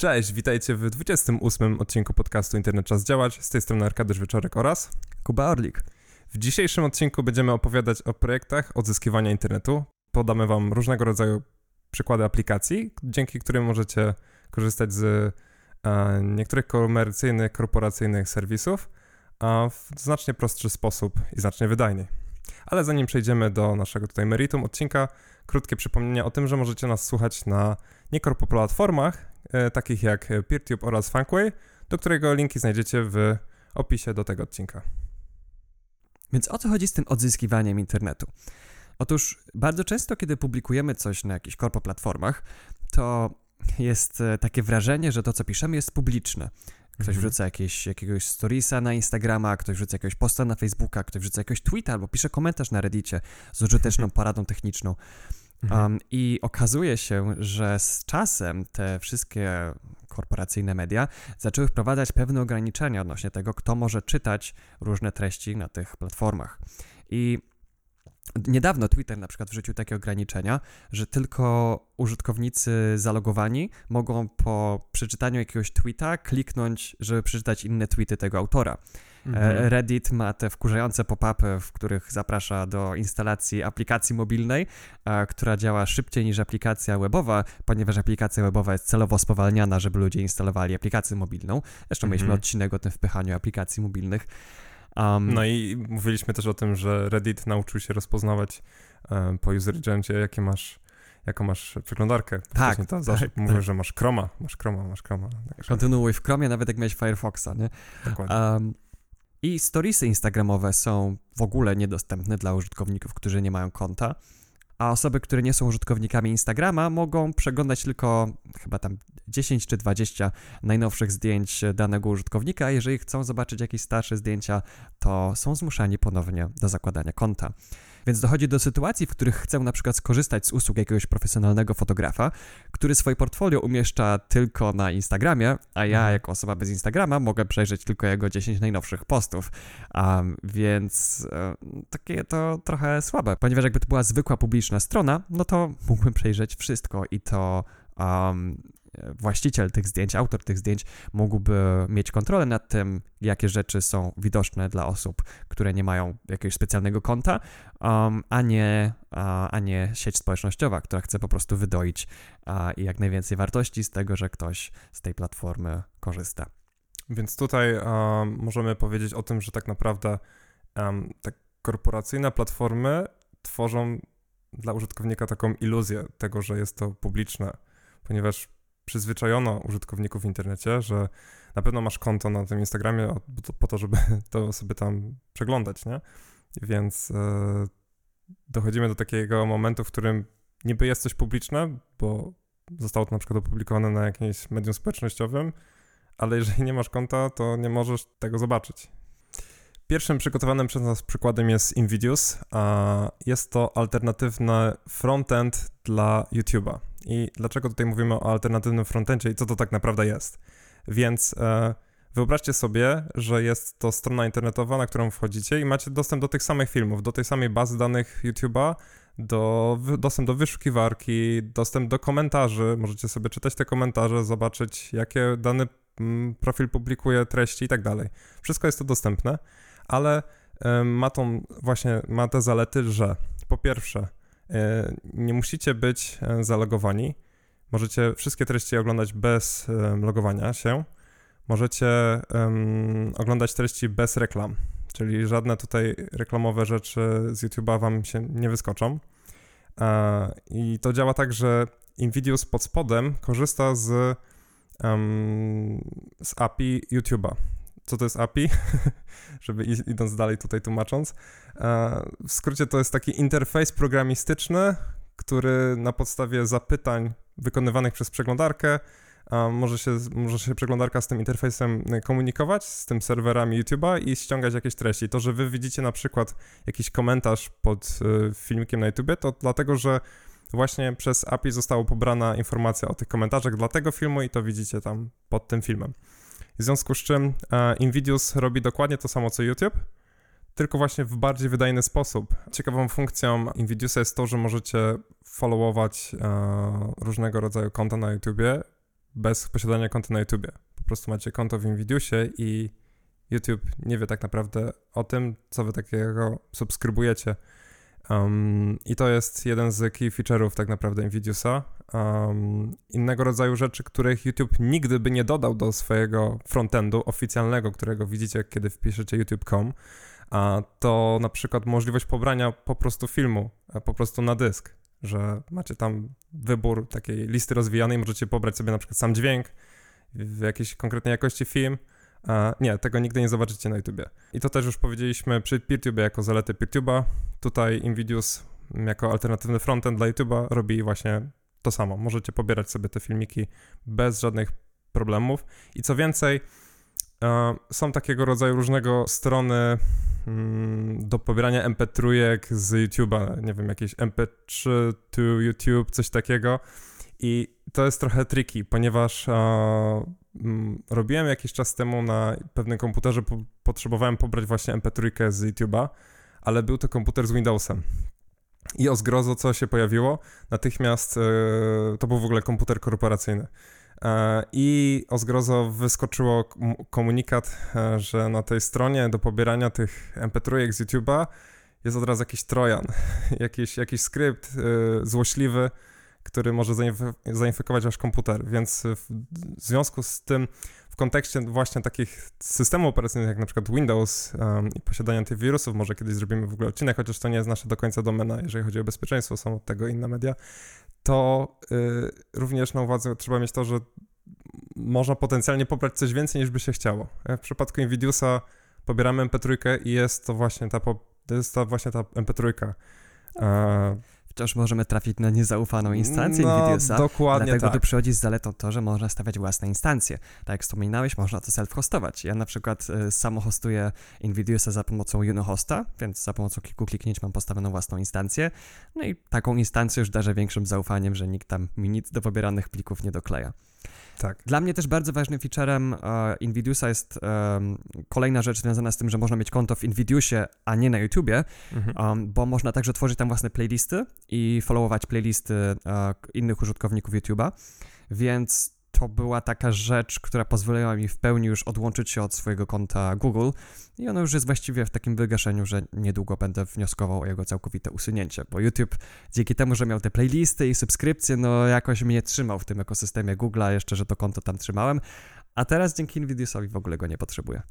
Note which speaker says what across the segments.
Speaker 1: Cześć, witajcie w 28 odcinku podcastu Internet Czas Działać. Z tej strony Arkadiusz Wieczorek oraz
Speaker 2: Kuba Orlik.
Speaker 1: W dzisiejszym odcinku będziemy opowiadać o projektach odzyskiwania internetu. Podamy Wam różnego rodzaju przykłady aplikacji, dzięki którym możecie korzystać z e, niektórych komercyjnych, korporacyjnych serwisów a w znacznie prostszy sposób i znacznie wydajniej. Ale zanim przejdziemy do naszego tutaj meritum odcinka, krótkie przypomnienie o tym, że możecie nas słuchać na niekorpo platformach, e, takich jak PeerTube oraz Funkway, do którego linki znajdziecie w opisie do tego odcinka.
Speaker 2: Więc o co chodzi z tym odzyskiwaniem internetu? Otóż bardzo często, kiedy publikujemy coś na jakichś korpo platformach, to jest e, takie wrażenie, że to, co piszemy, jest publiczne. Ktoś mhm. wrzuca jakieś, jakiegoś storiesa na Instagrama, ktoś wrzuca jakiegoś posta na Facebooka, ktoś wrzuca jakiegoś tweeta albo pisze komentarz na Reddicie z użyteczną poradą techniczną. Um, I okazuje się, że z czasem te wszystkie korporacyjne media zaczęły wprowadzać pewne ograniczenia odnośnie tego, kto może czytać różne treści na tych platformach. I Niedawno Twitter na przykład wrzucił takie ograniczenia, że tylko użytkownicy zalogowani mogą po przeczytaniu jakiegoś tweeta kliknąć, żeby przeczytać inne tweety tego autora. E, mhm. Reddit ma te wkurzające pop-upy, w których zaprasza do instalacji aplikacji mobilnej, która działa szybciej niż aplikacja webowa, ponieważ aplikacja webowa jest celowo spowalniana, żeby ludzie instalowali aplikację mobilną. Zresztą mhm. mieliśmy odcinek o tym wpychaniu aplikacji mobilnych.
Speaker 1: Um, no i mówiliśmy też o tym, że Reddit nauczył się rozpoznawać um, po user agencie, jakie masz jaką masz przeglądarkę.
Speaker 2: Tak, to tak,
Speaker 1: zawsze
Speaker 2: tak,
Speaker 1: mówię, tak. że masz Chroma, masz Chroma, masz Chroma.
Speaker 2: Także... Kontynuuj w Chromie, nawet jak miałeś Firefoxa, nie?
Speaker 1: Dokładnie. Um,
Speaker 2: I storiesy instagramowe są w ogóle niedostępne dla użytkowników, którzy nie mają konta a osoby, które nie są użytkownikami Instagrama, mogą przeglądać tylko chyba tam 10 czy 20 najnowszych zdjęć danego użytkownika, jeżeli chcą zobaczyć jakieś starsze zdjęcia, to są zmuszani ponownie do zakładania konta. Więc dochodzi do sytuacji, w których chcę na przykład skorzystać z usług jakiegoś profesjonalnego fotografa, który swoje portfolio umieszcza tylko na Instagramie, a ja mhm. jako osoba bez Instagrama mogę przejrzeć tylko jego 10 najnowszych postów. Um, więc e, takie to trochę słabe, ponieważ jakby to była zwykła publiczna strona, no to mógłbym przejrzeć wszystko i to um, właściciel tych zdjęć, autor tych zdjęć mógłby mieć kontrolę nad tym, jakie rzeczy są widoczne dla osób, które nie mają jakiegoś specjalnego konta, um, a, nie, a, a nie sieć społecznościowa, która chce po prostu wydoić a, i jak najwięcej wartości z tego, że ktoś z tej platformy korzysta.
Speaker 1: Więc tutaj um, możemy powiedzieć o tym, że tak naprawdę um, te korporacyjne platformy tworzą dla użytkownika taką iluzję tego, że jest to publiczne, ponieważ przyzwyczajono użytkowników w internecie, że na pewno masz konto na tym Instagramie po to, żeby to sobie tam przeglądać, nie? Więc e, dochodzimy do takiego momentu, w którym niby jest coś publiczne, bo zostało to na przykład opublikowane na jakimś medium społecznościowym, ale jeżeli nie masz konta, to nie możesz tego zobaczyć. Pierwszym przygotowanym przez nas przykładem jest Invidius, a jest to alternatywny frontend dla YouTube'a. I dlaczego tutaj mówimy o alternatywnym frontendzie i co to tak naprawdę jest? Więc e, wyobraźcie sobie, że jest to strona internetowa, na którą wchodzicie i macie dostęp do tych samych filmów, do tej samej bazy danych YouTube'a, do, dostęp do wyszukiwarki, dostęp do komentarzy. Możecie sobie czytać te komentarze, zobaczyć, jakie dany mm, profil publikuje treści i tak dalej. Wszystko jest to dostępne, ale e, ma tą właśnie, ma te zalety, że po pierwsze, nie musicie być e, zalogowani. Możecie wszystkie treści oglądać bez logowania się. Możecie um, oglądać treści bez reklam, czyli żadne tutaj reklamowe rzeczy z YouTube'a wam się nie wyskoczą. E, I to działa tak, że Invidius pod spodem korzysta z, um, z API YouTube'a co to jest API, żeby idąc dalej tutaj tłumacząc. E, w skrócie to jest taki interfejs programistyczny, który na podstawie zapytań wykonywanych przez przeglądarkę może się, może się przeglądarka z tym interfejsem komunikować, z tym serwerami YouTube'a i ściągać jakieś treści. To, że wy widzicie na przykład jakiś komentarz pod e, filmikiem na YouTubie, to dlatego, że właśnie przez API została pobrana informacja o tych komentarzach dla tego filmu i to widzicie tam pod tym filmem. W związku z czym e, Invidius robi dokładnie to samo co YouTube, tylko właśnie w bardziej wydajny sposób. Ciekawą funkcją Invidiusa jest to, że możecie followować e, różnego rodzaju konta na YouTubie bez posiadania konta na YouTubie. Po prostu macie konto w Invidiusie i YouTube nie wie tak naprawdę o tym, co wy takiego subskrybujecie. Um, I to jest jeden z key feature'ów tak naprawdę Invidiusa. Um, innego rodzaju rzeczy, których YouTube nigdy by nie dodał do swojego frontendu oficjalnego, którego widzicie, kiedy wpiszecie youtube.com, a to na przykład możliwość pobrania po prostu filmu, po prostu na dysk, że macie tam wybór takiej listy rozwijanej, możecie pobrać sobie na przykład sam dźwięk w jakiejś konkretnej jakości film, nie, tego nigdy nie zobaczycie na YouTubie. I to też już powiedzieliśmy przy PeerTube jako zalety PeerTube'a. Tutaj Invidius jako alternatywny frontend dla YouTube'a robi właśnie to samo. Możecie pobierać sobie te filmiki bez żadnych problemów. I co więcej, są takiego rodzaju różnego strony mm, do pobierania MP3 z YouTube'a, nie wiem, jakieś MP3 to YouTube, coś takiego. I to jest trochę tricky, ponieważ Mm, robiłem jakiś czas temu na pewnym komputerze, po, potrzebowałem pobrać właśnie MP3 z YouTube'a, ale był to komputer z Windowsem. I o zgrozo, co się pojawiło, natychmiast yy, to był w ogóle komputer korporacyjny. Yy, I o zgrozo wyskoczyło komunikat, że na tej stronie do pobierania tych MP3 z YouTube'a jest od razu jakiś trojan, jakiś, jakiś skrypt złośliwy, który może zainfekować wasz komputer, więc w związku z tym w kontekście właśnie takich systemów operacyjnych jak na przykład Windows um, i posiadania tych wirusów, może kiedyś zrobimy w ogóle odcinek, chociaż to nie jest nasza do końca domena, jeżeli chodzi o bezpieczeństwo, są od tego inne media, to y, również na uwadze trzeba mieć to, że można potencjalnie pobrać coś więcej niż by się chciało. W przypadku Nvidiusa pobieramy MP3 i jest to właśnie ta, to jest właśnie ta MP3.
Speaker 2: E, wciąż możemy trafić na niezaufaną instancję
Speaker 1: no,
Speaker 2: Nvidiusa.
Speaker 1: dokładnie
Speaker 2: Dlatego
Speaker 1: tak.
Speaker 2: tu przychodzi z zaletą to, że można stawiać własne instancje. Tak jak wspominałeś, można to self-hostować. Ja na przykład y, samo hostuję Nvidiusa za pomocą Unohosta, więc za pomocą kilku kliknięć mam postawioną własną instancję. No i taką instancję już darzę większym zaufaniem, że nikt tam mi nic do pobieranych plików nie dokleja.
Speaker 1: Tak.
Speaker 2: Dla mnie też bardzo ważnym featurem uh, Invidiusa jest um, kolejna rzecz związana z tym, że można mieć konto w Invidiusie, a nie na YouTubie, mhm. um, bo można także tworzyć tam własne playlisty i followować playlisty uh, innych użytkowników YouTuba, więc to była taka rzecz, która pozwoliła mi w pełni już odłączyć się od swojego konta Google i ono już jest właściwie w takim wygaszeniu, że niedługo będę wnioskował o jego całkowite usunięcie, bo YouTube dzięki temu, że miał te playlisty i subskrypcje, no jakoś mnie trzymał w tym ekosystemie Google'a, jeszcze, że to konto tam trzymałem, a teraz dzięki Invidiusowi w ogóle go nie potrzebuję.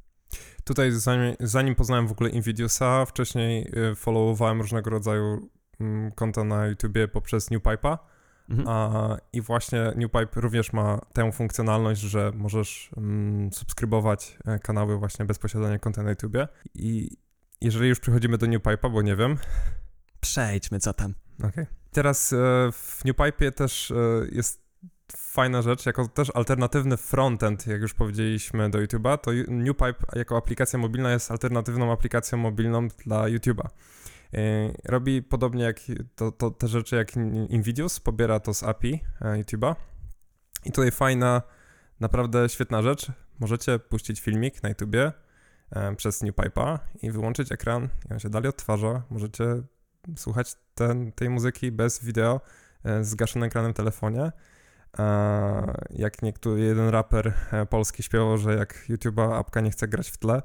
Speaker 1: Tutaj zanim, zanim poznałem w ogóle Invidiusa, wcześniej y, followowałem różnego rodzaju mm, konta na YouTubie poprzez NewPipe'a, Mhm. A, I właśnie NewPipe również ma tę funkcjonalność, że możesz mm, subskrybować e, kanały właśnie bez posiadania konta na YouTubie. I jeżeli już przechodzimy do NewPipe'a, bo nie wiem.
Speaker 2: Przejdźmy, co tam.
Speaker 1: Okej. Okay. Teraz e, w NewPipe'ie też e, jest fajna rzecz, jako też alternatywny frontend, jak już powiedzieliśmy do YouTube'a, to NewPipe jako aplikacja mobilna jest alternatywną aplikacją mobilną dla YouTube'a. E, robi podobnie jak to, to, te rzeczy jak Invidius, pobiera to z API e, YouTube'a. I tutaj fajna, naprawdę świetna rzecz. Możecie puścić filmik na YouTubie e, przez NewPipe'a i wyłączyć ekran i on się dalej odtwarza. Możecie słuchać ten, tej muzyki bez wideo z zgaszonym ekranem w telefonie. Jak niektóry jeden raper polski śpiewał, że jak YouTube'a apka nie chce grać w tle,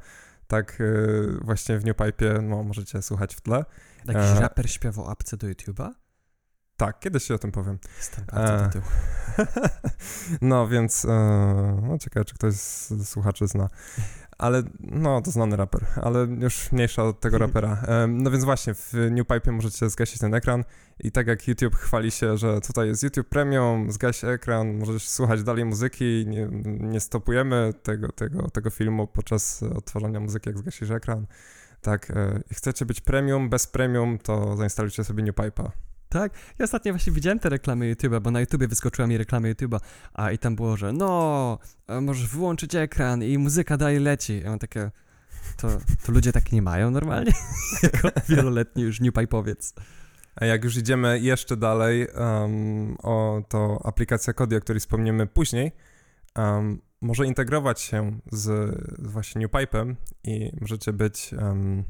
Speaker 1: tak y, właśnie w Newpipe no, możecie słuchać w tle.
Speaker 2: Jakiś e... raper śpiewał apce do YouTube'a?
Speaker 1: Tak, kiedyś się o tym powiem.
Speaker 2: Jestem bardzo e... do tyłu.
Speaker 1: no więc, e... no ciekawe, czy ktoś z słuchaczy zna ale no to znany raper, ale już mniejsza od tego rapera. No więc właśnie, w NewPipe możecie zgasić ten ekran i tak jak YouTube chwali się, że tutaj jest YouTube Premium, zgaś ekran, możesz słuchać dalej muzyki, nie, nie stopujemy tego, tego, tego filmu podczas odtwarzania muzyki, jak zgasisz ekran. Tak, e, chcecie być premium, bez premium, to zainstalujcie sobie NewPipe'a.
Speaker 2: Tak? Ja ostatnio właśnie widziałem te reklamy YouTube'a, bo na YouTubie wyskoczyła mi reklama YouTube'a, a i tam było, że no, e, możesz wyłączyć ekran i muzyka dalej leci. Ja mam takie, to, to ludzie tak nie mają normalnie? jako wieloletni już New Pipe'owiec.
Speaker 1: A jak już idziemy jeszcze dalej, um, o to aplikacja Kodi, o której wspomniemy później, um, może integrować się z, z właśnie New Pipe'em i możecie być um,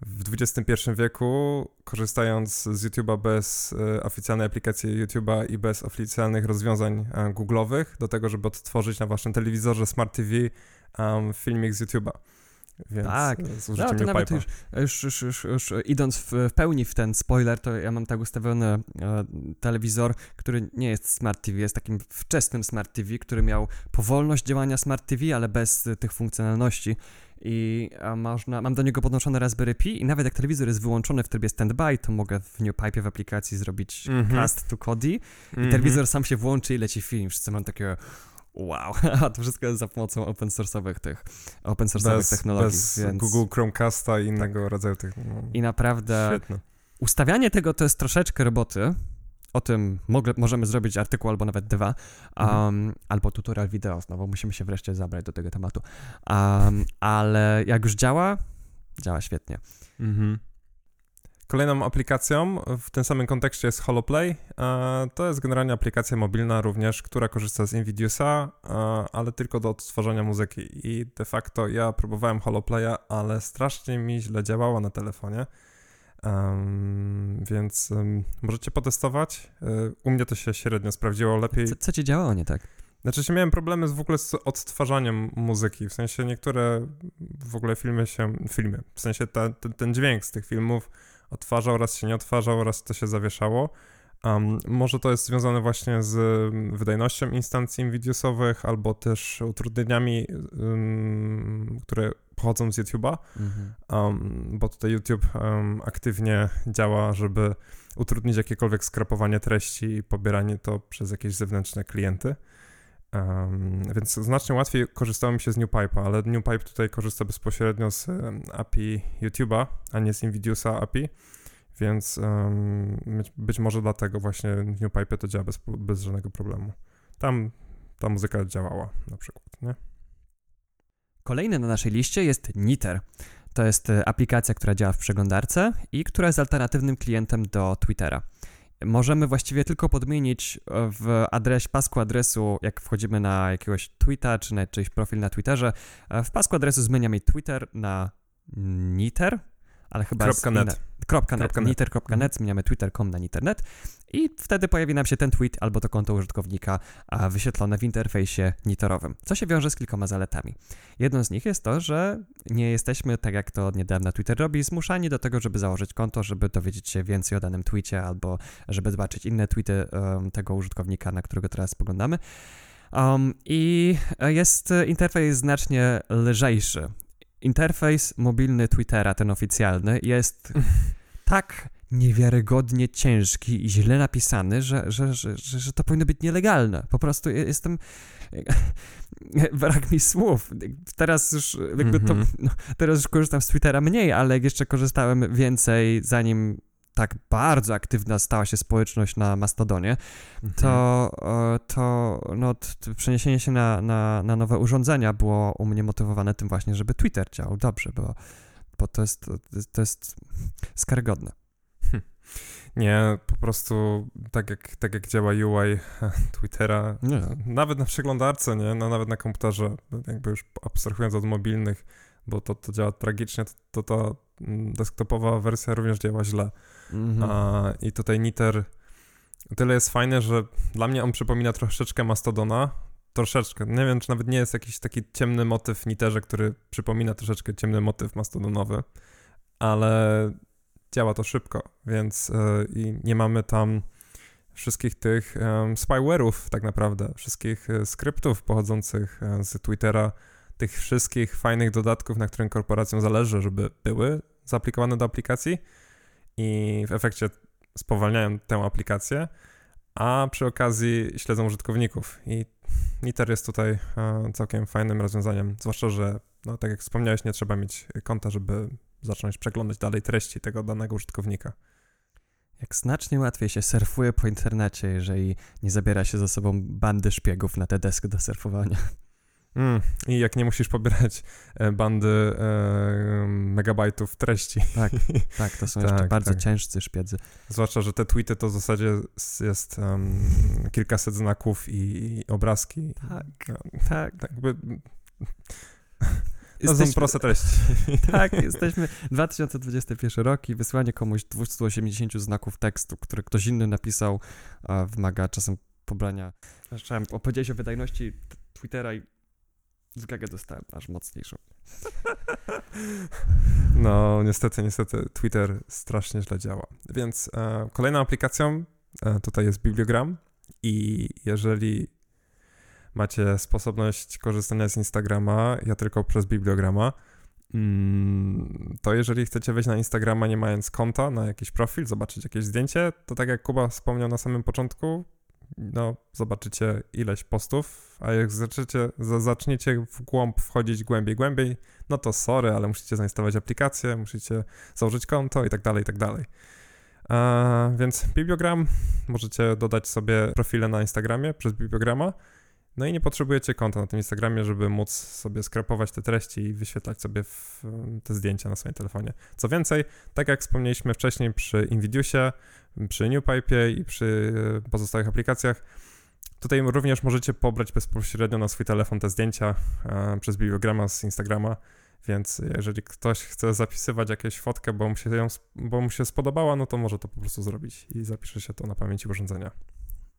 Speaker 1: w XXI wieku, korzystając z YouTube'a bez e, oficjalnej aplikacji YouTube'a i bez oficjalnych rozwiązań e, Google'owych, do tego, żeby odtworzyć na waszym telewizorze Smart TV um, filmik z YouTube'a. Więc
Speaker 2: Tak.
Speaker 1: e, z
Speaker 2: No,
Speaker 1: użyciem
Speaker 2: to nawet już, już, już, już, już idąc w, w pełni w ten spoiler, to ja mam tak ustawiony e, telewizor, który nie jest Smart TV, jest takim wczesnym Smart TV, który miał powolność działania Smart TV, ale bez tych funkcjonalności. I można, mam do niego podłączony Raspberry Pi i nawet jak telewizor jest wyłączony w trybie standby, to mogę w NewPipe w aplikacji zrobić
Speaker 1: Mhm.
Speaker 2: cast to Kodi i
Speaker 1: Mhm.
Speaker 2: telewizor sam się włączy i leci film. Wszyscy mam takie wow, a to wszystko jest za pomocą open source'owych tych, open source'owych
Speaker 1: bez,
Speaker 2: technologii,
Speaker 1: bez
Speaker 2: więc...
Speaker 1: Google Chromecasta i innego rodzaju tych. No,
Speaker 2: I naprawdę
Speaker 1: Świetne.
Speaker 2: ustawianie tego to jest troszeczkę roboty. O tym mogę, możemy zrobić artykuł albo nawet dwa, um,
Speaker 1: Mhm.
Speaker 2: albo tutorial wideo znowu. Musimy się wreszcie zabrać do tego tematu. Um, ale jak już działa, działa świetnie.
Speaker 1: Mhm. Kolejną aplikacją w tym samym kontekście jest HoloPlay. E, To jest generalnie aplikacja mobilna również, która korzysta z Invidiusa, e, ale tylko do odtwarzania muzyki. I de facto ja próbowałem HoloPlaya, ale strasznie mi źle działała na telefonie. Więc em, możecie potestować. E, U mnie to się średnio sprawdziło lepiej.
Speaker 2: Co, co ci działało nie tak?
Speaker 1: Znaczy się miałem problemy z, w ogóle z odtwarzaniem muzyki, w sensie niektóre w ogóle filmy się, filmy, w sensie ta, ten, ten dźwięk z tych filmów odtwarzał, raz się nie odtwarzał, raz to się zawieszało. Um, może to jest związane właśnie z mm, wydajnością instancji Nvidiusowych albo też utrudnieniami, ym, które pochodzą z YouTube'a,
Speaker 2: Mhm.
Speaker 1: um, bo tutaj YouTube um, aktywnie działa, żeby utrudnić jakiekolwiek skrapowanie treści i pobieranie to przez jakieś zewnętrzne klienty. Um, więc znacznie łatwiej korzystało mi się z NewPipe'a, ale NewPipe tutaj korzysta bezpośrednio z um, API YouTube'a, a nie z Nvidiusa API, więc um, być, może dlatego właśnie w NewPipe to działa bez, bez żadnego problemu. Tam ta muzyka działała na przykład, nie?
Speaker 2: Kolejny na naszej liście jest Niter. To jest e, aplikacja, która działa w przeglądarce i która jest alternatywnym klientem do Twittera. Możemy właściwie tylko podmienić e, w adres, pasku adresu, jak wchodzimy na jakiegoś tweeta, czy na czyjś profil na Twitterze. e, W pasku adresu zmieniamy Twitter na Niter, ale chyba
Speaker 1: Kropka net.
Speaker 2: inna- Kropka net,
Speaker 1: Kropka net.
Speaker 2: niter.net, zmieniamy twitter.com na niternet i wtedy pojawi nam się ten tweet albo to konto użytkownika a wyświetlone w interfejsie niterowym, co się wiąże z kilkoma zaletami. Jedną z nich jest to, że nie jesteśmy, tak jak to od niedawna Twitter robi, zmuszani do tego, żeby założyć konto, żeby dowiedzieć się więcej o danym tweetie albo żeby zobaczyć inne tweety um, tego użytkownika, na którego teraz spoglądamy. Um, I jest e, interfejs znacznie lżejszy. Interfejs mobilny Twittera, ten oficjalny, jest tak niewiarygodnie ciężki i źle napisany, że, że, że, że, to powinno być nielegalne. Po prostu jestem... Brak mi słów. Teraz już jakby to...
Speaker 1: Mhm.
Speaker 2: No, teraz już korzystam z Twittera mniej, ale jak jeszcze korzystałem więcej, zanim tak bardzo aktywna stała się społeczność na Mastodonie, to, e, to no, przeniesienie się na, na, na nowe urządzenia było u mnie motywowane tym właśnie, żeby Twitter działał dobrze, bo, bo to, jest, to jest- jest skarygodne.
Speaker 1: Nie, po prostu tak jak, tak jak działa UI Twittera,
Speaker 2: Nie.
Speaker 1: nawet na przeglądarce, nie, no, nawet na komputerze, jakby już abstrahując od mobilnych, bo to, to działa tragicznie, to, to desktopowa wersja również działa źle.
Speaker 2: Mhm.
Speaker 1: A, I tutaj Niter tyle jest fajny, że dla mnie on przypomina troszeczkę Mastodona, troszeczkę, nie wiem, czy nawet nie jest jakiś taki ciemny motyw w Niterze, który przypomina troszeczkę ciemny motyw mastodonowy, ale działa to szybko, więc e, i nie mamy tam wszystkich tych um, spyware'ów tak naprawdę, wszystkich e, skryptów pochodzących e, z Twittera, tych wszystkich fajnych dodatków, na którym korporacjom zależy, żeby były zaaplikowane do aplikacji i w efekcie spowalniają tę aplikację, a przy okazji śledzą użytkowników i Niter jest tutaj e, całkiem fajnym rozwiązaniem, zwłaszcza, że no, tak jak wspomniałeś, nie trzeba mieć konta, żeby zacząć przeglądać dalej treści tego danego użytkownika.
Speaker 2: Jak znacznie łatwiej się surfuje po internecie, jeżeli nie zabiera się ze sobą bandy szpiegów na te desk do surfowania.
Speaker 1: Mm, I jak nie musisz pobierać e, bandy e, megabajtów treści.
Speaker 2: Tak, tak, to są
Speaker 1: Tak,
Speaker 2: jeszcze bardzo
Speaker 1: tak.
Speaker 2: ciężcy szpiedzy.
Speaker 1: Zwłaszcza, że te tweety to w zasadzie jest em, kilkaset znaków i, i obrazki.
Speaker 2: Tak,
Speaker 1: No,
Speaker 2: tak.
Speaker 1: tak jakby To są proste treści.
Speaker 2: tak, jesteśmy 2021 rok i wysłanie komuś 280 znaków tekstu, który ktoś inny napisał, wymaga czasem pobrania. Zacząłem opowiedzieć o wydajności Twittera i zgagę dostałem aż mocniejszą.
Speaker 1: No, niestety, niestety Twitter strasznie źle działa. Więc e, kolejną aplikacją e, tutaj jest Bibliogram i jeżeli macie sposobność korzystania z Instagrama, ja tylko przez Bibliograma, mm, to jeżeli chcecie wejść na Instagrama nie mając konta, na jakiś profil, zobaczyć jakieś zdjęcie, to tak jak Kuba wspomniał na samym początku, no, zobaczycie ileś postów, a jak zaczniecie, zaczniecie w głąb wchodzić głębiej, głębiej, no to sorry, ale musicie zainstalować aplikację, musicie założyć konto i tak dalej, i tak dalej. Więc Bibliogram, możecie dodać sobie profile na Instagramie przez Bibliograma, no i nie potrzebujecie konta na tym Instagramie, żeby móc sobie skrepować te treści i wyświetlać sobie te zdjęcia na swoim telefonie. Co więcej, tak jak wspomnieliśmy wcześniej przy Invidiusie, przy NewPipe i przy e, pozostałych aplikacjach, tutaj również możecie pobrać bezpośrednio na swój telefon te zdjęcia e, przez bibliograma z Instagrama, więc jeżeli ktoś chce zapisywać jakieś fotkę, bo mu, się ją, bo mu się spodobała, no to może to po prostu zrobić i zapisze się to na pamięci urządzenia.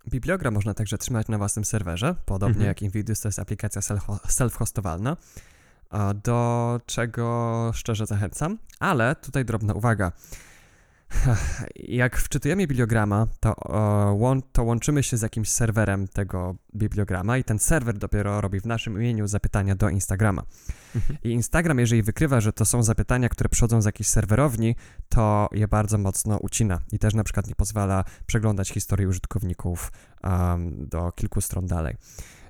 Speaker 2: Bibliogram można także trzymać na własnym serwerze, podobnie mhm. jak Invidius to jest aplikacja self-hostowalna, do czego szczerze zachęcam, ale tutaj drobna uwaga. Jak wczytujemy bibliograma, to, to łączymy się z jakimś serwerem tego bibliograma i ten serwer dopiero robi w naszym imieniu zapytania do Instagrama. Mhm. I Instagram, jeżeli wykrywa, że to są zapytania, które przychodzą z jakiejś serwerowni, to je bardzo mocno ucina i też na przykład nie pozwala przeglądać historii użytkowników um, do kilku stron dalej.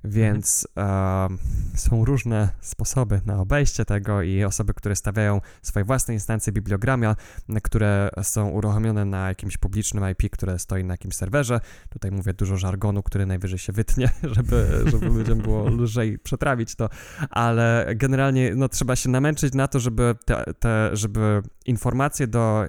Speaker 2: Więc mhm. są różne sposoby na obejście tego i osoby, które stawiają swoje własne instancje bibliogramia, które są uruchomione na jakimś publicznym IP, które stoi na jakimś serwerze. Tutaj mówię dużo żargonu, który najwyżej się wytnie, żeby, żeby ludziom było lżej przetrawić to, ale generalnie no, trzeba się namęczyć na to, żeby te, te żeby informacje do,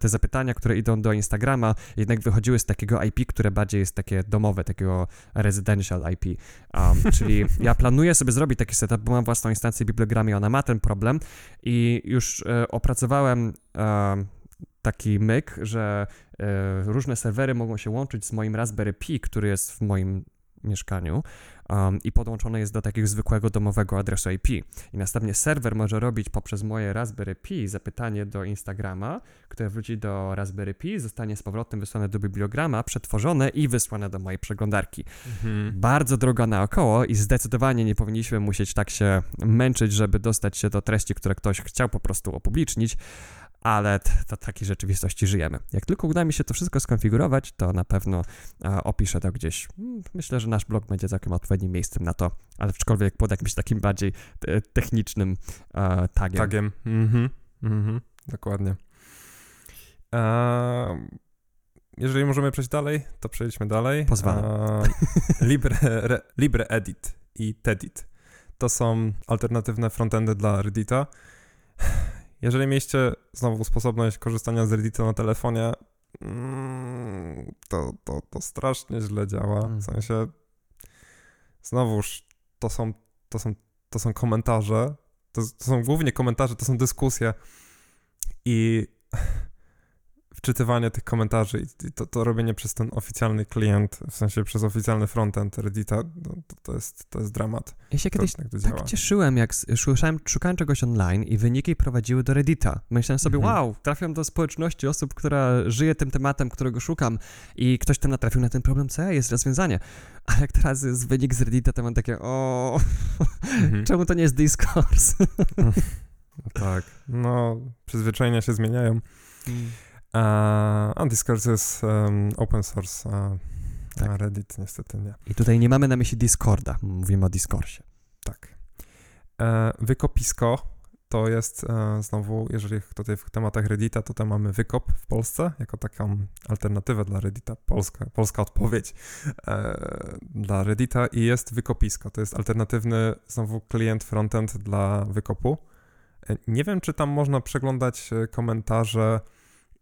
Speaker 2: te zapytania, które idą do Instagrama, jednak wychodziły z takiego IP, które bardziej jest takie domowe, takiego residential IP. Um, czyli ja planuję sobie zrobić taki setup, bo mam własną instancję bibliogramie, ona ma ten problem. I już e, opracowałem e, taki myk, że e, różne serwery mogą się łączyć z moim Raspberry Pi, który jest w moim mieszkaniu um, i podłączone jest do takiego zwykłego domowego adresu IP. I następnie serwer może robić poprzez moje Raspberry Pi zapytanie do Instagrama, które wróci do Raspberry Pi, zostanie z powrotem wysłane do bibliograma, przetworzone i wysłane do mojej przeglądarki. Mhm. Bardzo droga naokoło i zdecydowanie nie powinniśmy musieć tak się męczyć, żeby dostać się do treści, które ktoś chciał po prostu opublicznić ale to takiej rzeczywistości żyjemy. Jak tylko uda mi się to wszystko skonfigurować, to na pewno opiszę to gdzieś. Hmm, myślę, że nasz blog będzie całkiem odpowiednim miejscem na to, ale aczkolwiek pod jakimś takim bardziej e, technicznym e, tagiem.
Speaker 1: Tagiem, mhm, mhm, dokładnie. E, jeżeli możemy przejść dalej, to przejdźmy dalej.
Speaker 2: Pozwalam.
Speaker 1: E, Libre, re, Libre Edit i Tedit to są alternatywne frontendy dla Reddita. Jeżeli mieliście znowu sposobność korzystania z Reddita na telefonie, mm, to, to, to strasznie źle działa. W mm. sensie, znowuż, to są, to są, to są komentarze, to, to są głównie komentarze, to są dyskusje i wczytywanie tych komentarzy i to, to robienie przez ten oficjalny klient, w sensie przez oficjalny frontend Reddita, no, to, to, jest, to jest dramat.
Speaker 2: Ja się kiedyś tak, tak cieszyłem, jak szukałem, szukałem czegoś online i wyniki prowadziły do Reddita. Myślałem sobie, mhm. wow, trafiam do społeczności osób, która żyje tym tematem, którego szukam i ktoś tam natrafił na ten problem, co ja, jest rozwiązanie. A jak teraz jest wynik z Reddita, to mam takie, o, mhm. czemu to nie jest Discourse?
Speaker 1: tak, no, przyzwyczajenia się zmieniają. Mm. A Discord jest um, open source, a, tak. a, Reddit niestety nie.
Speaker 2: I tutaj nie mamy na myśli Discorda, mówimy o Discordsie.
Speaker 1: Tak. E, wykopisko to jest e, znowu, jeżeli tutaj w tematach Reddita, to tam mamy wykop w Polsce jako taką alternatywę dla Reddita, polska, polska odpowiedź e, dla Reddita i jest wykopisko. To jest alternatywny znowu klient frontend dla wykopu. E, nie wiem, czy tam można przeglądać e, komentarze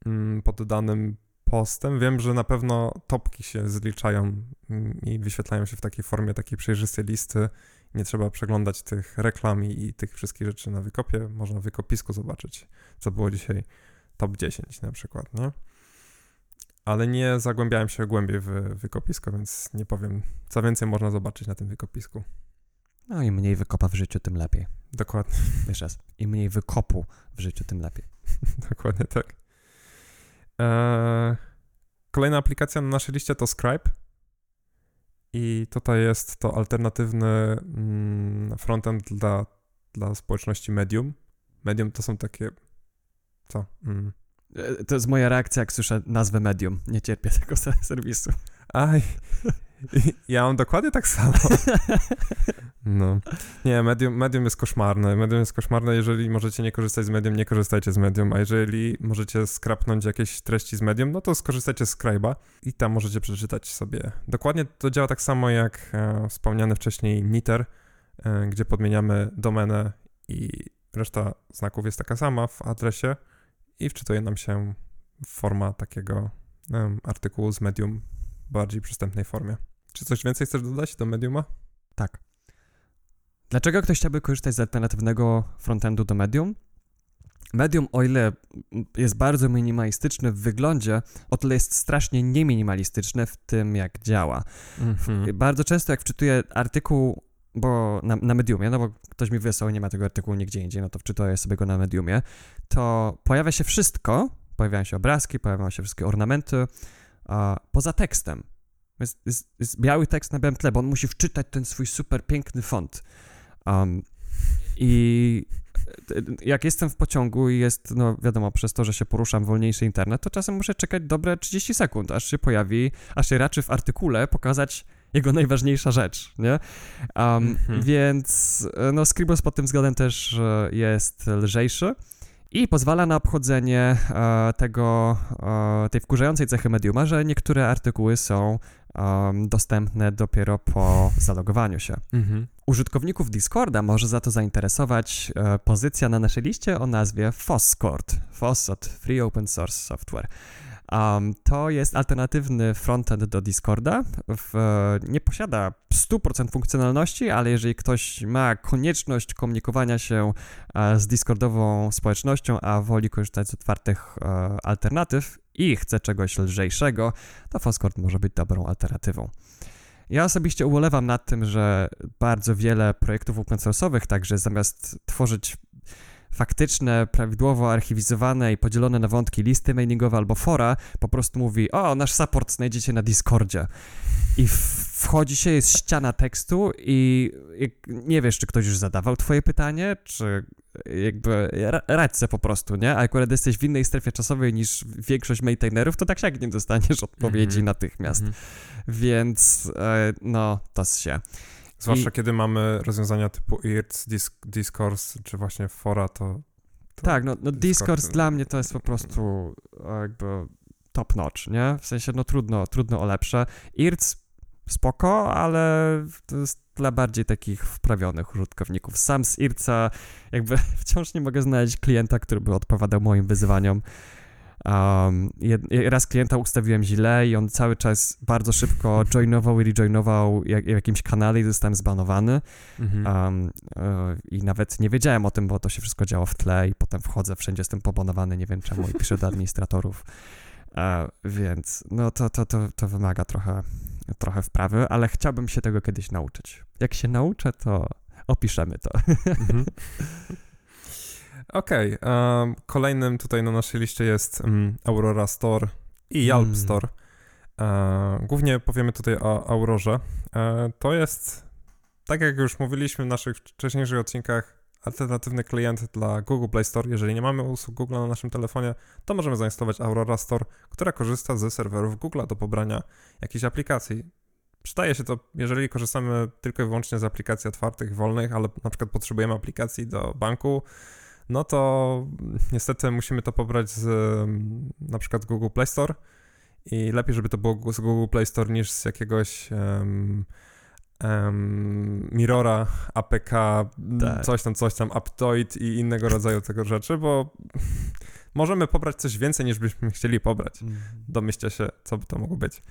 Speaker 1: Mm, pod danym postem. Wiem, że na pewno topki się zliczają mm, i wyświetlają się w takiej formie takiej przejrzystej listy Nie trzeba przeglądać tych reklam i, i tych wszystkich rzeczy na wykopie. Można w wykopisku zobaczyć, co było dzisiaj top 10 na przykład, nie? Ale nie zagłębiałem się głębiej w wykopisko, więc nie powiem, co więcej można zobaczyć na tym wykopisku.
Speaker 2: No i mniej wykopa w życiu, tym lepiej.
Speaker 1: Dokładnie.
Speaker 2: Jeszcze raz. Im mniej wykopu w życiu, tym lepiej.
Speaker 1: Dokładnie tak. Eee, kolejna aplikacja na naszej liście to Scribe. I tutaj jest to alternatywny mm, frontend dla, dla społeczności Medium. Medium to są takie. Co? Mm.
Speaker 2: E, to jest moja reakcja, jak słyszę nazwę Medium. Nie cierpię tego serwisu.
Speaker 1: Aj, ja mam dokładnie tak samo. No. Nie, medium, medium jest koszmarne. Medium jest koszmarne. Jeżeli możecie nie korzystać z medium, nie korzystajcie z medium. A jeżeli możecie skrapnąć jakieś treści z medium, no to skorzystajcie z Scribe'a i tam możecie przeczytać sobie. Dokładnie to działa tak samo jak e, wspomniany wcześniej Niter, e, gdzie podmieniamy domenę i reszta znaków jest taka sama w adresie i wczytuje nam się forma takiego e, artykułu z medium bardziej przystępnej formie. Czy coś więcej chcesz dodać do Mediuma?
Speaker 2: Tak. Dlaczego ktoś chciałby korzystać z alternatywnego frontendu do Medium? Medium, o ile jest bardzo minimalistyczny w wyglądzie, o tyle jest strasznie nieminimalistyczne w tym, jak działa. Mm-hmm. Bardzo często, jak wczytuję artykuł, bo na, na Mediumie, no bo ktoś mi wysłał, nie ma tego artykułu nigdzie indziej, no to wczytuję sobie go na Mediumie, to pojawia się wszystko, pojawiają się obrazki, pojawiają się wszystkie ornamenty, a, poza tekstem. Jest, jest, jest, biały tekst na białym tle, bo on musi wczytać ten swój super piękny font. Um, I jak jestem w pociągu i jest, no wiadomo, przez to, że się poruszam wolniejszy internet, to czasem muszę czekać dobre 30 sekund, aż się pojawi, aż się raczy w artykule pokazać jego najważniejsza rzecz, nie? Um, mm-hmm. Więc no Scribbles pod tym względem też jest lżejszy i pozwala na obchodzenie e, tego, e, tej wkurzającej cechy mediuma, że niektóre artykuły są dostępne dopiero po zalogowaniu się. Mhm. Użytkowników Discorda może za to zainteresować e, pozycja na naszej liście o nazwie FOSSCORD, FOSSOT, Free Open Source Software. Um, to jest alternatywny frontend do Discorda. W, nie posiada 100% funkcjonalności, ale jeżeli ktoś ma konieczność komunikowania się e, z Discordową społecznością, a woli korzystać z otwartych e, alternatyw i chce czegoś lżejszego, to Foscord może być dobrą alternatywą. Ja osobiście ubolewam nad tym, że bardzo wiele projektów open source'owych także zamiast tworzyć faktyczne, prawidłowo archiwizowane i podzielone na wątki listy mailingowe albo fora, po prostu mówi, o, nasz support znajdziecie na Discordzie. I wchodzi się, jest ściana tekstu i nie wiesz, czy ktoś już zadawał twoje pytanie, czy jakby radź se po prostu, nie? A akurat jesteś w innej strefie czasowej niż większość maintainerów, to tak jak nie dostaniesz odpowiedzi mm -hmm. natychmiast. Mm -hmm. Więc e, no, to się.
Speaker 1: Zwłaszcza I... kiedy mamy rozwiązania typu IRC, Discourse, czy właśnie Fora, to... to
Speaker 2: tak, no, no Discourse dla mnie to jest po prostu jakby top notch, nie? W sensie, no trudno, trudno o lepsze. IRC spoko, ale to jest dla bardziej takich wprawionych użytkowników. Sam z IRCA jakby wciąż nie mogę znaleźć klienta, który by odpowiadał moim wyzwaniom. Um, raz klienta ustawiłem źle i on cały czas bardzo szybko joinował i rejoinował jak, w jakimś kanale i zostałem zbanowany. Mhm. Um, I nawet nie wiedziałem o tym, bo to się wszystko działo w tle i potem wchodzę, wszędzie jestem pobanowany, nie wiem czemu i piszę do administratorów. Uh, więc no to, to, to, to wymaga trochę, trochę wprawy, ale chciałbym się tego kiedyś nauczyć. Jak się nauczę, to opiszemy to. Mhm.
Speaker 1: Okej, okay, um, kolejnym tutaj na naszej liście jest um, Aurora Store i Yelp mm. Store. E, głównie powiemy tutaj o Aurorze. E, to jest, tak jak już mówiliśmy w naszych wcześniejszych odcinkach, alternatywny klient dla Google Play Store. Jeżeli nie mamy usług Google na naszym telefonie, to możemy zainstalować Aurora Store, która korzysta ze serwerów Google do pobrania jakiejś aplikacji. Przydaje się to, jeżeli korzystamy tylko i wyłącznie z aplikacji otwartych, wolnych, ale na przykład potrzebujemy aplikacji do banku, no to niestety musimy to pobrać z na przykład Google Play Store i lepiej, żeby to było z Google Play Store niż z jakiegoś um, um, Mirrora, APK, tak. coś tam, coś tam, Aptoid i innego rodzaju tego rzeczy, bo możemy pobrać coś więcej niż byśmy chcieli pobrać. Mm. Domyślcie się, co by to mogło być.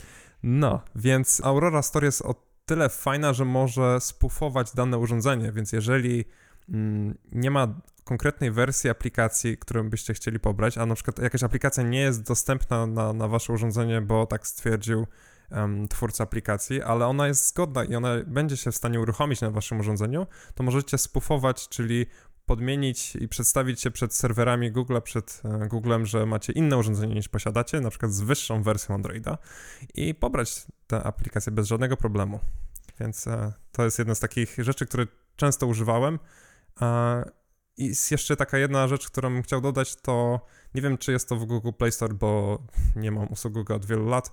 Speaker 1: No, więc Aurora Store jest od tyle fajna, że może spufować dane urządzenie, więc jeżeli mm, nie ma konkretnej wersji aplikacji, którą byście chcieli pobrać, a na przykład jakaś aplikacja nie jest dostępna na, na wasze urządzenie, bo tak stwierdził um, twórca aplikacji, ale ona jest zgodna i ona będzie się w stanie uruchomić na waszym urządzeniu, to możecie spufować, czyli podmienić i przedstawić się przed serwerami Google, przed e, Googlem, że macie inne urządzenie niż posiadacie, na przykład z wyższą wersją Androida i pobrać tę aplikację bez żadnego problemu. Więc e, to jest jedna z takich rzeczy, które często używałem. I jest jeszcze taka jedna rzecz, którą bym chciał dodać, to nie wiem, czy jest to w Google Play Store, bo nie mam usług Google od wielu lat,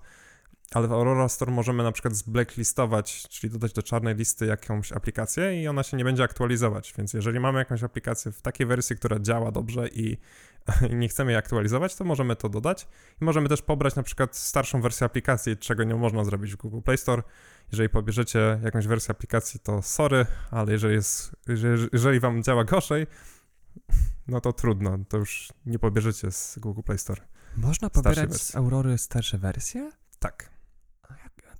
Speaker 1: ale w Aurora Store możemy na przykład zblacklistować, czyli dodać do czarnej listy jakąś aplikację i ona się nie będzie aktualizować. Więc jeżeli mamy jakąś aplikację w takiej wersji, która działa dobrze i, i nie chcemy jej aktualizować, to możemy to dodać. I możemy też pobrać na przykład starszą wersję aplikacji, czego nie można zrobić w Google Play Store. Jeżeli pobierzecie jakąś wersję aplikacji, to sorry, ale jeżeli, jest, jeżeli, jeżeli wam działa gorzej, no to trudno, to już nie pobierzecie z Google Play Store.
Speaker 2: Można pobierać z Aurory starsze wersje?
Speaker 1: Tak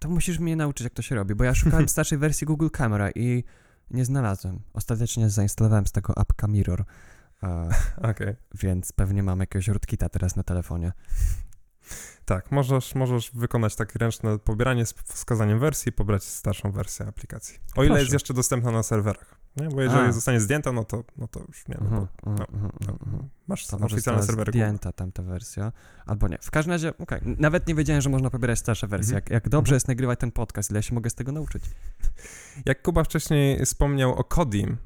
Speaker 2: to musisz mnie nauczyć, jak to się robi, bo ja szukałem starszej wersji Google Camera i nie znalazłem. Ostatecznie zainstalowałem z tego apka Mirror.
Speaker 1: okay.
Speaker 2: Więc pewnie mam jakiegoś rootkita teraz na telefonie.
Speaker 1: Tak, możesz, możesz wykonać takie ręczne pobieranie z wskazaniem wersji i pobrać starszą wersję aplikacji. O ile Proszę. jest jeszcze dostępna na serwerach. Nie? Bo jeżeli A. zostanie zdjęta, no to, no to już nie -huh, bo, no, no. Masz to oficjalne serwery.
Speaker 2: zdjęta tamta wersja, albo nie. W każdym razie, okay. nawet nie wiedziałem, że można pobierać starsze wersje. -huh. Jak, jak dobrze jest nagrywać ten podcast, ile ja się mogę z tego nauczyć.
Speaker 1: Jak Kuba wcześniej wspomniał o Kodim,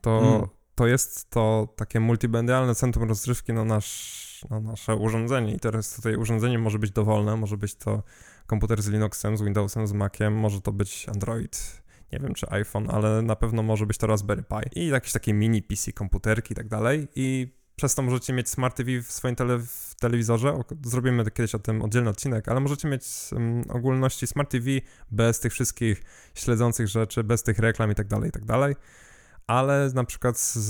Speaker 1: to, hmm. to jest to takie multibendialne centrum rozrywki na, nasz, na nasze urządzenie i teraz tutaj urządzenie może być dowolne, może być to komputer z Linuxem, z Windowsem, z Maciem, może to być Android, nie wiem czy iPhone, ale na pewno może być to Raspberry Pi i jakieś takie mini PC, komputerki i tak dalej i przez to możecie mieć Smart TV w swoim tele, w telewizorze. Zrobimy kiedyś o tym oddzielny odcinek, ale możecie mieć um, ogólności Smart TV bez tych wszystkich śledzących rzeczy, bez tych reklam i tak dalej, i tak dalej. Ale na przykład z,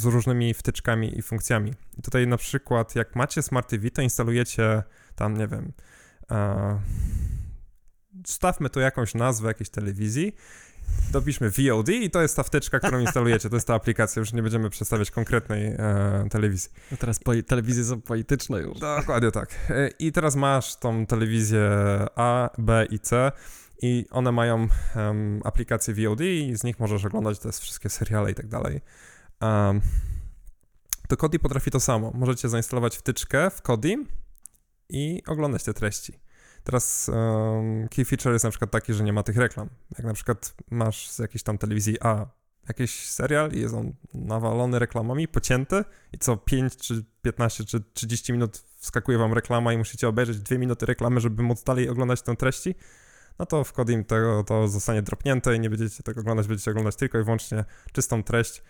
Speaker 1: z różnymi wtyczkami i funkcjami. I tutaj na przykład, jak macie Smart TV, to instalujecie tam, nie wiem, uh, stawmy tu jakąś nazwę jakiejś telewizji, dopiszmy VOD i to jest ta wtyczka, którą instalujecie, to jest ta aplikacja, już nie będziemy przedstawiać konkretnej e, telewizji.
Speaker 2: No teraz telewizje są polityczne już.
Speaker 1: Dokładnie tak. E, I teraz masz tą telewizję A, B i C i one mają um, aplikację VOD i z nich możesz oglądać te wszystkie seriale i tak dalej. Um, to Kodi potrafi to samo. Możecie zainstalować wtyczkę w Kodi i oglądać te treści. Teraz um, key feature jest na przykład taki, że nie ma tych reklam. Jak na przykład masz z jakiejś tam telewizji A jakiś serial i jest on nawalony reklamami, pocięty i co 5 czy 15 czy 30 minut wskakuje wam reklama i musicie obejrzeć 2 minuty reklamy, żeby móc dalej oglądać tę treści, no to w Kodim tego to zostanie dropnięte i nie będziecie tego oglądać, będziecie oglądać tylko i wyłącznie czystą treść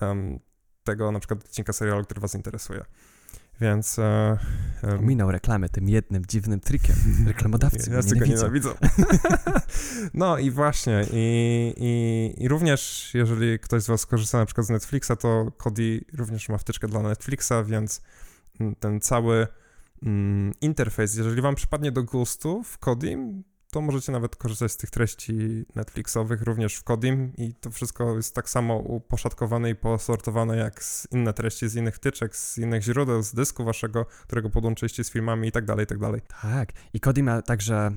Speaker 1: um, tego na przykład odcinka serialu, który was interesuje. Więc... E,
Speaker 2: e, Ominął reklamy tym jednym dziwnym trikiem. Reklamodawcy ja go nienawidzą.
Speaker 1: no i właśnie. I, i, I również, jeżeli ktoś z was korzysta na przykład z Netflixa, to Kodi również ma wtyczkę dla Netflixa, więc ten cały mm, interfejs, jeżeli wam przypadnie do gustu w Kodim, to możecie nawet korzystać z tych treści Netflixowych również w Kodim i to wszystko jest tak samo uposzatkowane i posortowane jak z inne treści z innych wtyczek, z innych źródeł, z dysku waszego, którego podłączyliście z filmami i tak dalej, i tak dalej.
Speaker 2: Tak. I Kodim ma także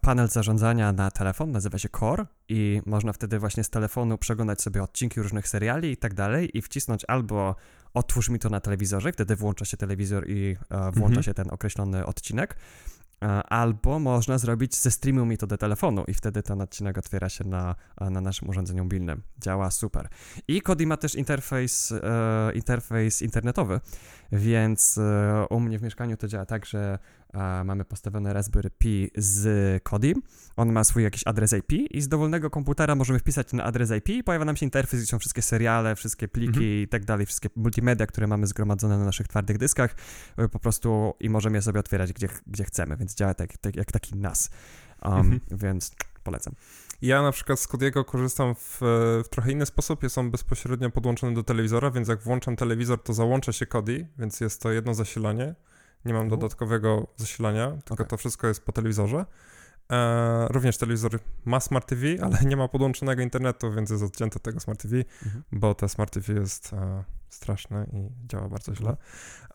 Speaker 2: panel zarządzania na telefon, nazywa się Core i można wtedy właśnie z telefonu przeglądać sobie odcinki różnych seriali i tak dalej i wcisnąć albo otwórz mi to na telewizorze, wtedy włącza się telewizor i a, włącza mhm. się ten określony odcinek, E, albo można zrobić ze streamu mi to do telefonu i wtedy ten odcinek otwiera się na, na naszym urządzeniu mobilnym. Działa super. I Kodi ma też interfejs, e, interfejs internetowy, więc e, u mnie w mieszkaniu to działa tak, że mamy postawione Raspberry Pi z Kodi. On ma swój jakiś adres IP i z dowolnego komputera możemy wpisać ten adres IP i pojawia nam się interfejs, gdzie są wszystkie seriale, wszystkie pliki mhm. i tak dalej, wszystkie multimedia, które mamy zgromadzone na naszych twardych dyskach e, po prostu i możemy je sobie otwierać gdzie, gdzie chcemy, więc działa tak, tak jak taki NAS. Um, mhm. Więc polecam.
Speaker 1: Ja na przykład z Kodiego korzystam w, w, trochę inny sposób. Jest on bezpośrednio podłączony do telewizora, więc jak włączam telewizor, to załącza się Kodi, więc jest to jedno zasilanie. Nie mam mhm. dodatkowego zasilania, tylko okay. to wszystko jest po telewizorze. E, również telewizor ma Smart TV, ale nie ma podłączonego internetu, więc jest odcięty od tego Smart TV,
Speaker 2: Mhm.
Speaker 1: bo te Smart TV jest e, straszne i działa bardzo źle.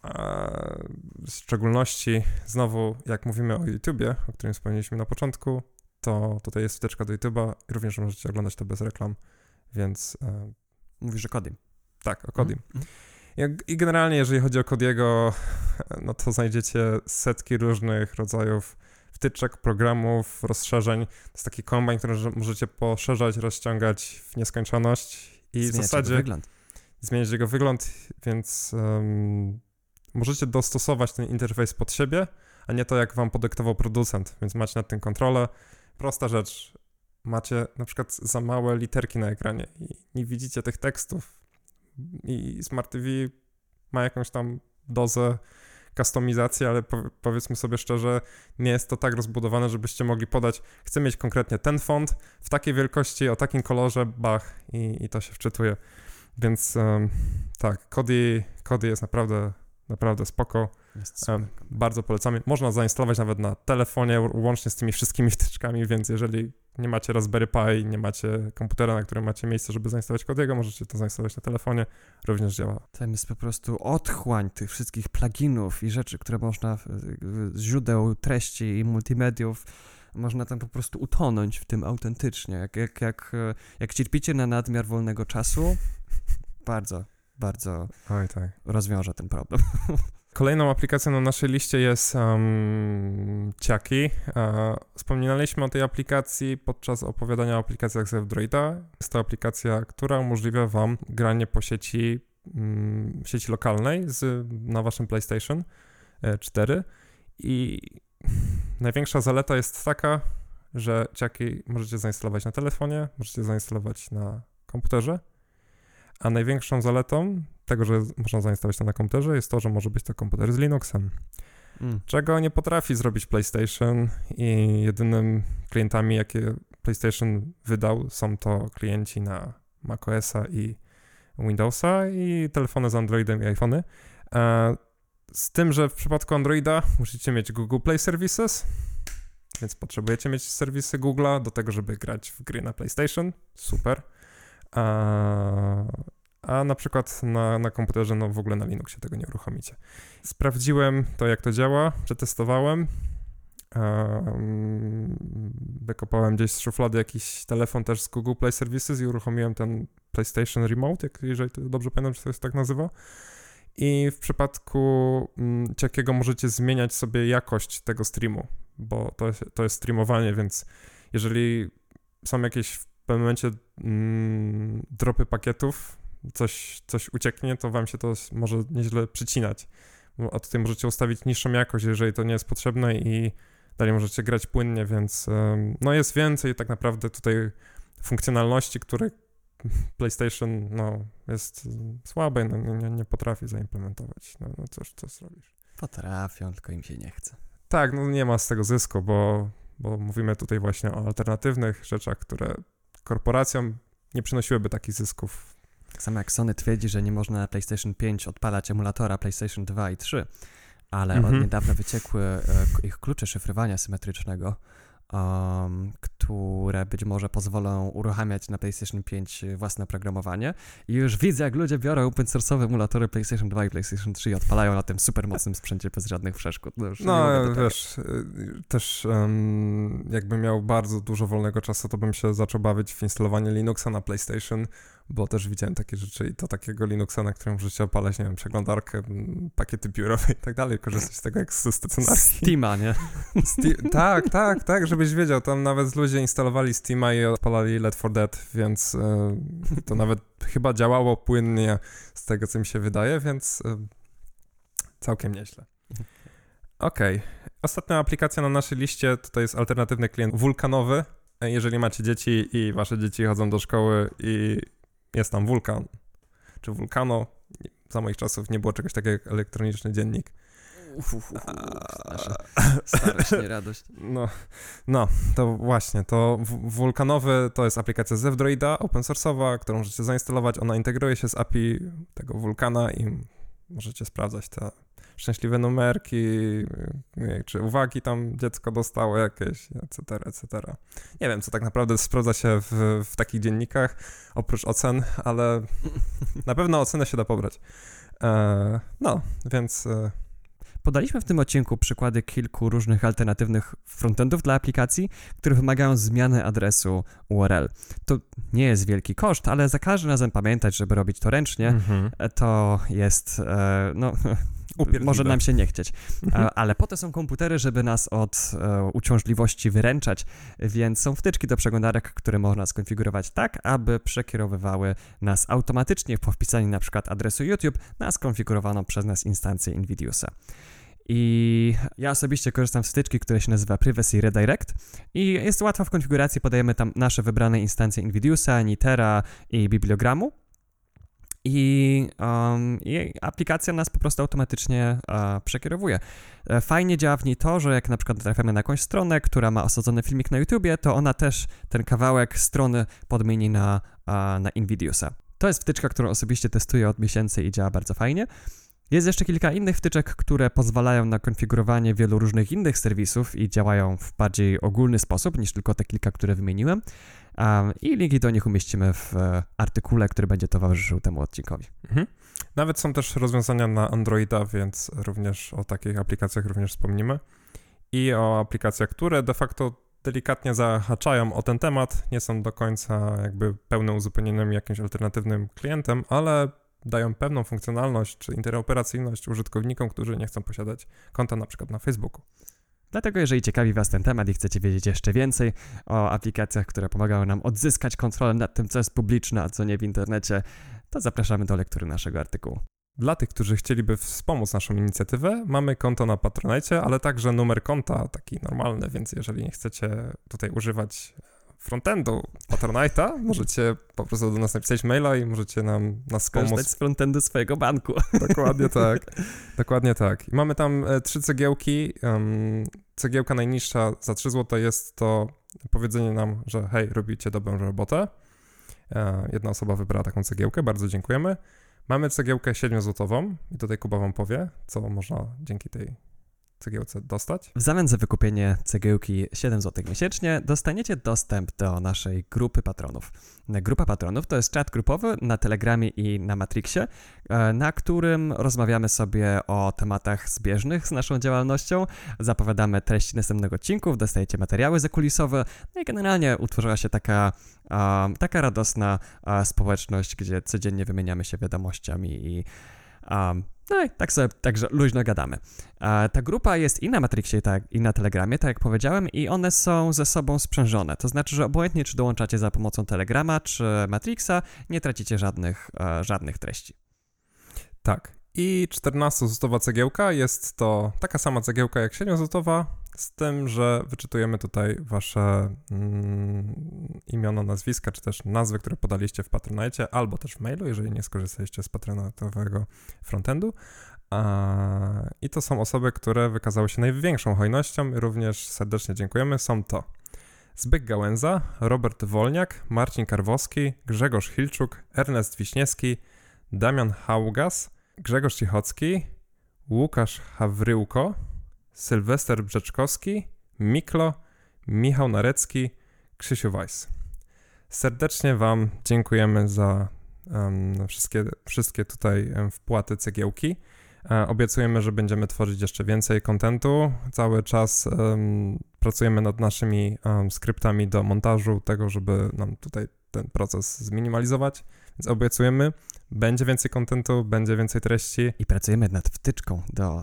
Speaker 1: E, w szczególności, znowu, jak mówimy o YouTubie, o którym wspomnieliśmy na początku, to tutaj jest wtyczka do YouTube'a i również możecie oglądać to bez reklam, więc e,
Speaker 2: Mówisz o Kodim.
Speaker 1: tak, o Kodim.
Speaker 2: Mhm.
Speaker 1: I generalnie, jeżeli chodzi o Kodiego, no to znajdziecie setki różnych rodzajów wtyczek, programów, rozszerzeń. To jest taki kombajn, który że- możecie poszerzać, rozciągać w nieskończoność i w
Speaker 2: Zmieniać jego
Speaker 1: zasadzie
Speaker 2: wygląd.
Speaker 1: zmieniać jego wygląd, więc em, możecie dostosować ten interfejs pod siebie, a nie to, jak wam podyktował producent, więc macie nad tym kontrolę. Prosta rzecz. Macie na przykład za małe literki na ekranie i nie widzicie tych tekstów i Smart TV ma jakąś tam dozę kustomizacji, ale po, powiedzmy sobie szczerze, nie jest to tak rozbudowane, żebyście mogli podać, chcę mieć konkretnie ten font w takiej wielkości, o takim kolorze, bach i, i to się wczytuje. Więc em, tak, Kodi jest naprawdę, naprawdę spoko. Em, bardzo polecamy. Można zainstalować nawet na telefonie, łącznie z tymi wszystkimi wtyczkami, więc jeżeli nie macie Raspberry Pi, nie macie komputera, na którym macie miejsce, żeby zainstalować Kodiego, możecie to zainstalować na telefonie. Również działa.
Speaker 2: Tam jest po prostu otchłań tych wszystkich pluginów i rzeczy, które można, z źródeł treści i multimediów, można tam po prostu utonąć w tym autentycznie. Jak, jak, jak, e, jak cierpicie na nadmiar wolnego czasu, bardzo, bardzo
Speaker 1: Oj, tak.
Speaker 2: rozwiąże ten problem.
Speaker 1: Kolejną aplikacją na naszej liście jest um, Ciaki. E, Wspominaliśmy o tej aplikacji podczas opowiadania o aplikacjach z Androida. Jest to aplikacja, która umożliwia Wam granie po sieci, mm, sieci lokalnej z, na Waszym PlayStation e, 4 i największa zaleta jest taka, że Ciaki możecie zainstalować na telefonie, możecie zainstalować na komputerze, a największą zaletą tego, że można zainstalować to na komputerze, jest to, że może być to komputer z Linuxem.
Speaker 2: Mm.
Speaker 1: Czego nie potrafi zrobić PlayStation i jedynym klientami, jakie PlayStation wydał, są to klienci na macOSa i Windowsa i telefony z Androidem i iPhony. Z tym, że w przypadku Androida musicie mieć Google Play Services, więc potrzebujecie mieć serwisy Google'a do tego, żeby grać w gry na PlayStation. Super. A, a na przykład na, na komputerze, no w ogóle na Linuxie tego nie uruchomicie. Sprawdziłem to, jak to działa, przetestowałem. Um, wykopałem gdzieś z szuflady jakiś telefon też z Google Play Services i uruchomiłem ten PlayStation Remote, jak, jeżeli dobrze pamiętam, czy to się tak nazywa. I w przypadku jakiego możecie zmieniać sobie jakość tego streamu, bo to to jest streamowanie, więc jeżeli są jakieś pewnym momencie mm, dropy pakietów, coś, coś ucieknie, to wam się to może nieźle przycinać. A tutaj możecie ustawić niższą jakość, jeżeli to nie jest potrzebne i dalej możecie grać płynnie, więc no jest więcej tak naprawdę tutaj funkcjonalności, które PlayStation no, jest słabe, no, nie, nie, nie potrafi zaimplementować. No, no cóż, co zrobisz.
Speaker 2: Potrafią, tylko im się nie chce.
Speaker 1: Tak, no nie ma z tego zysku, bo, bo mówimy tutaj właśnie o alternatywnych rzeczach, które korporacjom nie przynosiłyby takich zysków.
Speaker 2: Tak samo jak Sony twierdzi, że nie można na PlayStation 5 odpalać emulatora PlayStation 2 i 3, ale
Speaker 1: Mhm.
Speaker 2: od niedawna wyciekły e, ich klucze szyfrowania symetrycznego, um, które być może pozwolą uruchamiać na PlayStation 5 własne oprogramowanie. I już widzę, jak ludzie biorą open source'owe emulatory PlayStation 2 i PlayStation 3 i odpalają na tym super mocnym sprzęcie bez żadnych przeszkód. No,
Speaker 1: No, wiesz, y, też em, jakbym miał bardzo dużo wolnego czasu, to bym się zaczął bawić w instalowanie Linuxa na PlayStation, bo też widziałem takie rzeczy i to takiego Linuxa, na którym możecie opalać, nie wiem, przeglądarkę, pakiety biurowe i tak dalej, korzystać z tego jak ze stacjonarki.
Speaker 2: Steama, nie?
Speaker 1: Ste- tak, tak, tak, żebyś wiedział, tam nawet ludzie instalowali Steama i odpalali Let for Dead, więc e, to nawet chyba działało płynnie z tego, co mi się wydaje, więc e, całkiem nieźle. Okej, ostatnia aplikacja na naszej liście to jest alternatywny klient wulkanowy. Jeżeli macie dzieci i wasze dzieci chodzą do szkoły i jest tam wulkan, czy wulkano, za moich czasów nie było czegoś takiego jak elektroniczny dziennik.
Speaker 2: Uf, uf, uf, nasza starość, nie radość.
Speaker 1: No, no, to właśnie, to wulkanowy to jest aplikacja z F-Droida, open source'owa, którą możecie zainstalować. Ona integruje się z API tego wulkana i możecie sprawdzać te szczęśliwe numerki, nie, czy uwagi tam dziecko dostało jakieś, etc., etc. Nie wiem, co tak naprawdę sprawdza się w, w takich dziennikach, oprócz ocen, ale na pewno ocenę się da pobrać. E, no, więc... E,
Speaker 2: Podaliśmy w tym odcinku przykłady kilku różnych alternatywnych frontendów dla aplikacji, które wymagają zmiany adresu URL. To nie jest wielki koszt, ale za każdym razem pamiętać, żeby robić to ręcznie, mhm. to jest, e, no, może nam się nie chcieć. Mhm. Ale po to są komputery, żeby nas od e, uciążliwości wyręczać, więc są wtyczki do przeglądarek, które można skonfigurować tak, aby przekierowywały nas automatycznie po wpisaniu na przykład adresu YouTube na skonfigurowaną przez nas instancję Invidiusa. I ja osobiście korzystam z wtyczki, która się nazywa Privacy Redirect i jest łatwa w konfiguracji, podajemy tam nasze wybrane instancje Invidiusa, Nitera i bibliogramu i, um, i, aplikacja nas po prostu automatycznie uh, przekierowuje. E, fajnie działa w niej to, że jak na przykład trafiamy na jakąś stronę, która ma osadzony filmik na YouTubie, to ona też ten kawałek strony podmieni na, uh, na Invidiusa. To jest wtyczka, którą osobiście testuję od miesięcy i działa bardzo fajnie. Jest jeszcze kilka innych wtyczek, które pozwalają na konfigurowanie wielu różnych innych serwisów i działają w bardziej ogólny sposób niż tylko te kilka, które wymieniłem. Um, I linki do nich umieścimy w e, artykule, który będzie towarzyszył temu odcinkowi. Mhm.
Speaker 1: Nawet są też rozwiązania na Androida, więc również o takich aplikacjach również wspomnimy. I o aplikacjach, które de facto delikatnie zahaczają o ten temat, nie są do końca jakby pełnym uzupełnieniem jakimś alternatywnym klientem, ale dają pewną funkcjonalność czy interoperacyjność użytkownikom, którzy nie chcą posiadać konta na przykład na Facebooku.
Speaker 2: Dlatego jeżeli ciekawi Was ten temat i chcecie wiedzieć jeszcze więcej o aplikacjach, które pomagają nam odzyskać kontrolę nad tym, co jest publiczne, a co nie w internecie, to zapraszamy do lektury naszego artykułu.
Speaker 1: Dla tych, którzy chcieliby wspomóc naszą inicjatywę, mamy konto na Patronite, ale także numer konta taki normalny, więc jeżeli nie chcecie tutaj używać frontendu Patronite'a, możecie po prostu do nas napisać maila i możecie nam nas
Speaker 2: pomóc. z frontendu swojego banku.
Speaker 1: Dokładnie tak. Dokładnie tak. I mamy tam e, trzy cegiełki. Cegiełka najniższa za 3 zł jest to powiedzenie nam, że hej, robicie dobrą robotę. E, jedna osoba wybrała taką cegiełkę, bardzo dziękujemy. Mamy cegiełkę 7-złotową i tutaj Kuba wam powie, co można dzięki tej cegiełce dostać?
Speaker 2: W zamian za wykupienie cegiełki 7 zł miesięcznie dostaniecie dostęp do naszej grupy patronów. Grupa patronów to jest czat grupowy na Telegramie i na Matrixie, e, na którym rozmawiamy sobie o tematach zbieżnych z naszą działalnością, zapowiadamy treści następnych odcinków, dostajecie materiały zakulisowe, no i generalnie utworzyła się taka, taka radosna społeczność, gdzie codziennie wymieniamy się wiadomościami i um, no i tak sobie, także luźno gadamy. ta grupa jest i na Matrixie, tak, i na Telegramie, tak jak powiedziałem, i one są ze sobą sprzężone. To znaczy, że obojętnie czy dołączacie za pomocą Telegrama, czy Matrixa, nie tracicie żadnych, e, żadnych treści.
Speaker 1: Tak. I 14-złotowa cegiełka jest to taka sama cegiełka jak 7-złotowa, z tym, że wyczytujemy tutaj wasze mm, imiona, nazwiska, czy też nazwy, które podaliście w Patronite, albo też w mailu, jeżeli nie skorzystaliście z patronatowego frontendu. A, I to są osoby, które wykazały się największą hojnością również serdecznie dziękujemy. Są to Zbyk Gałęza, Robert Wolniak, Marcin Karwowski, Grzegorz Hilczuk, Ernest Wiśniewski, Damian Haugas, Grzegorz Cichocki, Łukasz Hawryłko, Sylwester Brzeczkowski, Miklo, Michał Narecki, Krzysiu Weiss. Serdecznie Wam dziękujemy za um, wszystkie, wszystkie tutaj um, wpłaty cegiełki. E, obiecujemy, że będziemy tworzyć jeszcze więcej kontentu. Cały czas um, pracujemy nad naszymi skryptami do montażu, tego, żeby nam tutaj ten proces zminimalizować. Więc obiecujemy, będzie więcej kontentu, będzie więcej treści.
Speaker 2: I pracujemy nad wtyczką do,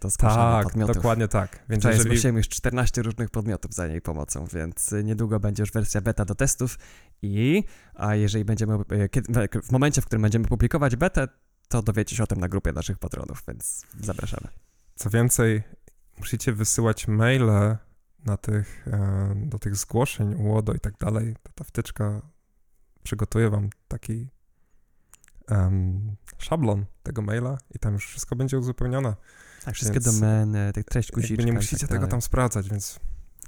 Speaker 2: do zgłaszania
Speaker 1: tak,
Speaker 2: podmiotów.
Speaker 1: dokładnie tak.
Speaker 2: Więc Wczoraj jeżeli... zgłosiłem już 14 różnych podmiotów za jej pomocą, więc niedługo będzie już wersja beta do testów i a jeżeli będziemy, e, w momencie, w którym będziemy publikować betę, to dowiecie się o tym na grupie naszych patronów, więc zapraszamy.
Speaker 1: Co więcej, musicie wysyłać maile na tych, e, do tych zgłoszeń, UODO i tak dalej. Ta wtyczka przygotuje wam taki um, szablon tego maila i tam już wszystko będzie uzupełnione.
Speaker 2: Tak, wszystkie więc domeny, tych treść guziczka.
Speaker 1: Nie musicie tak tego tam sprawdzać, więc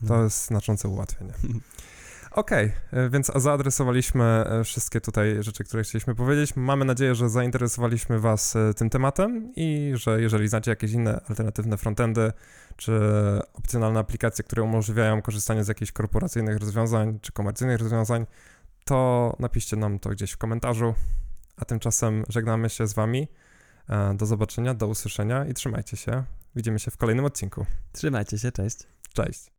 Speaker 1: to no. jest znaczące ułatwienie. Okej, e, więc zaadresowaliśmy e, wszystkie tutaj rzeczy, które chcieliśmy powiedzieć. Mamy nadzieję, że zainteresowaliśmy Was e, tym tematem i że jeżeli znacie jakieś inne alternatywne frontendy czy opcjonalne aplikacje, które umożliwiają korzystanie z jakichś korporacyjnych rozwiązań czy komercyjnych rozwiązań, to napiszcie nam to gdzieś w komentarzu. A tymczasem żegnamy się z Wami. E, Do zobaczenia, do usłyszenia i trzymajcie się. Widzimy się w kolejnym odcinku.
Speaker 2: Trzymajcie się, cześć.
Speaker 1: Cześć.